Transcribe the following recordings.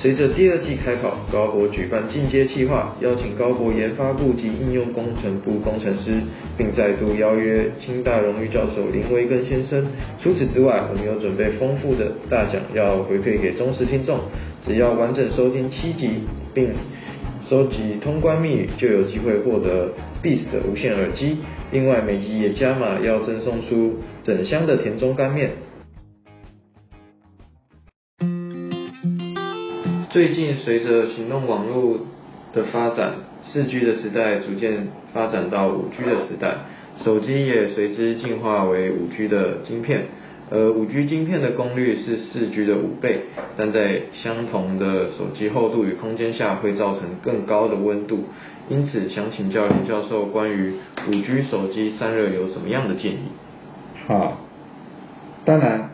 随着第二季开跑，高博举办进阶计划，邀请高博研发部及应用工程部工程师，并再度邀约清大荣誉教授林维根先生。除此之外，我们有准备丰富的大奖要回馈给忠实听众，只要完整收听七集，并收集通关密语，就有机会获得 Beats 的无线耳机。另外，每集也加码要赠送出整箱的田中干面。最近随着行动网络的发展，四 G 的时代逐渐发展到五 G 的时代，手机也随之进化为五 G 的晶片。而五 G 晶片的功率是四 G 的五倍，但在相同的手机厚度与空间下，会造成更高的温度。因此，想请教林教授关于五 G 手机散热有什么样的建议？好，当然，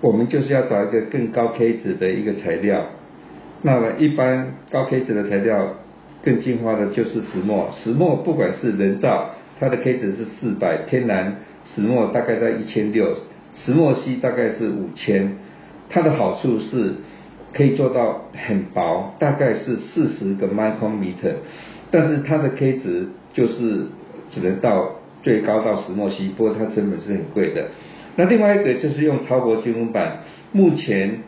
我们就是要找一个更高 K 值的一个材料。那么一般高 K 值的材料更进化的就是石墨，石墨不管是人造，它的 K 值是四百，天然石墨大概在一千六，石墨烯大概是五千，它的好处是可以做到很薄，大概是四十个 micrometer，但是它的 K 值就是只能到最高到石墨烯，不过它成本是很贵的。那另外一个就是用超薄均衡板，目前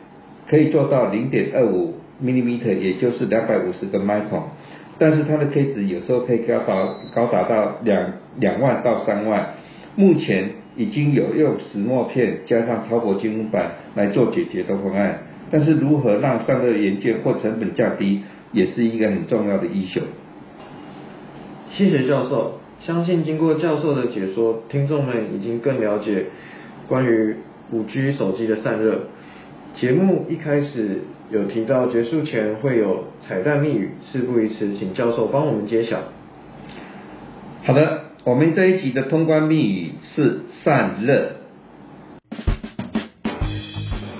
可以做到零点二五。Millimeter 也就是两百五十个 micron，但是它的 K 值有时候可以高达高达到两两万到三万。目前已经有用石墨片加上超薄晶板来做解决的方案，但是如何让散热元件或成本降低，也是一个很重要的依秀。谢谢教授，相信经过教授的解说，听众们已经更了解关于五 G 手机的散热。节目一开始。有提到结束前会有彩蛋密语，事不宜迟，请教授帮我们揭晓。好的，我们这一集的通关密语是散热。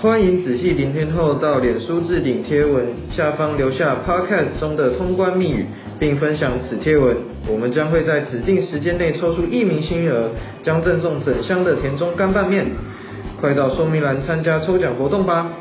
欢迎仔细聆听后到脸书置顶贴文下方留下 Podcast 中的通关密语，并分享此贴文，我们将会在指定时间内抽出一名幸运儿，将赠送整箱的田中干拌面。快到说明栏参加抽奖活动吧！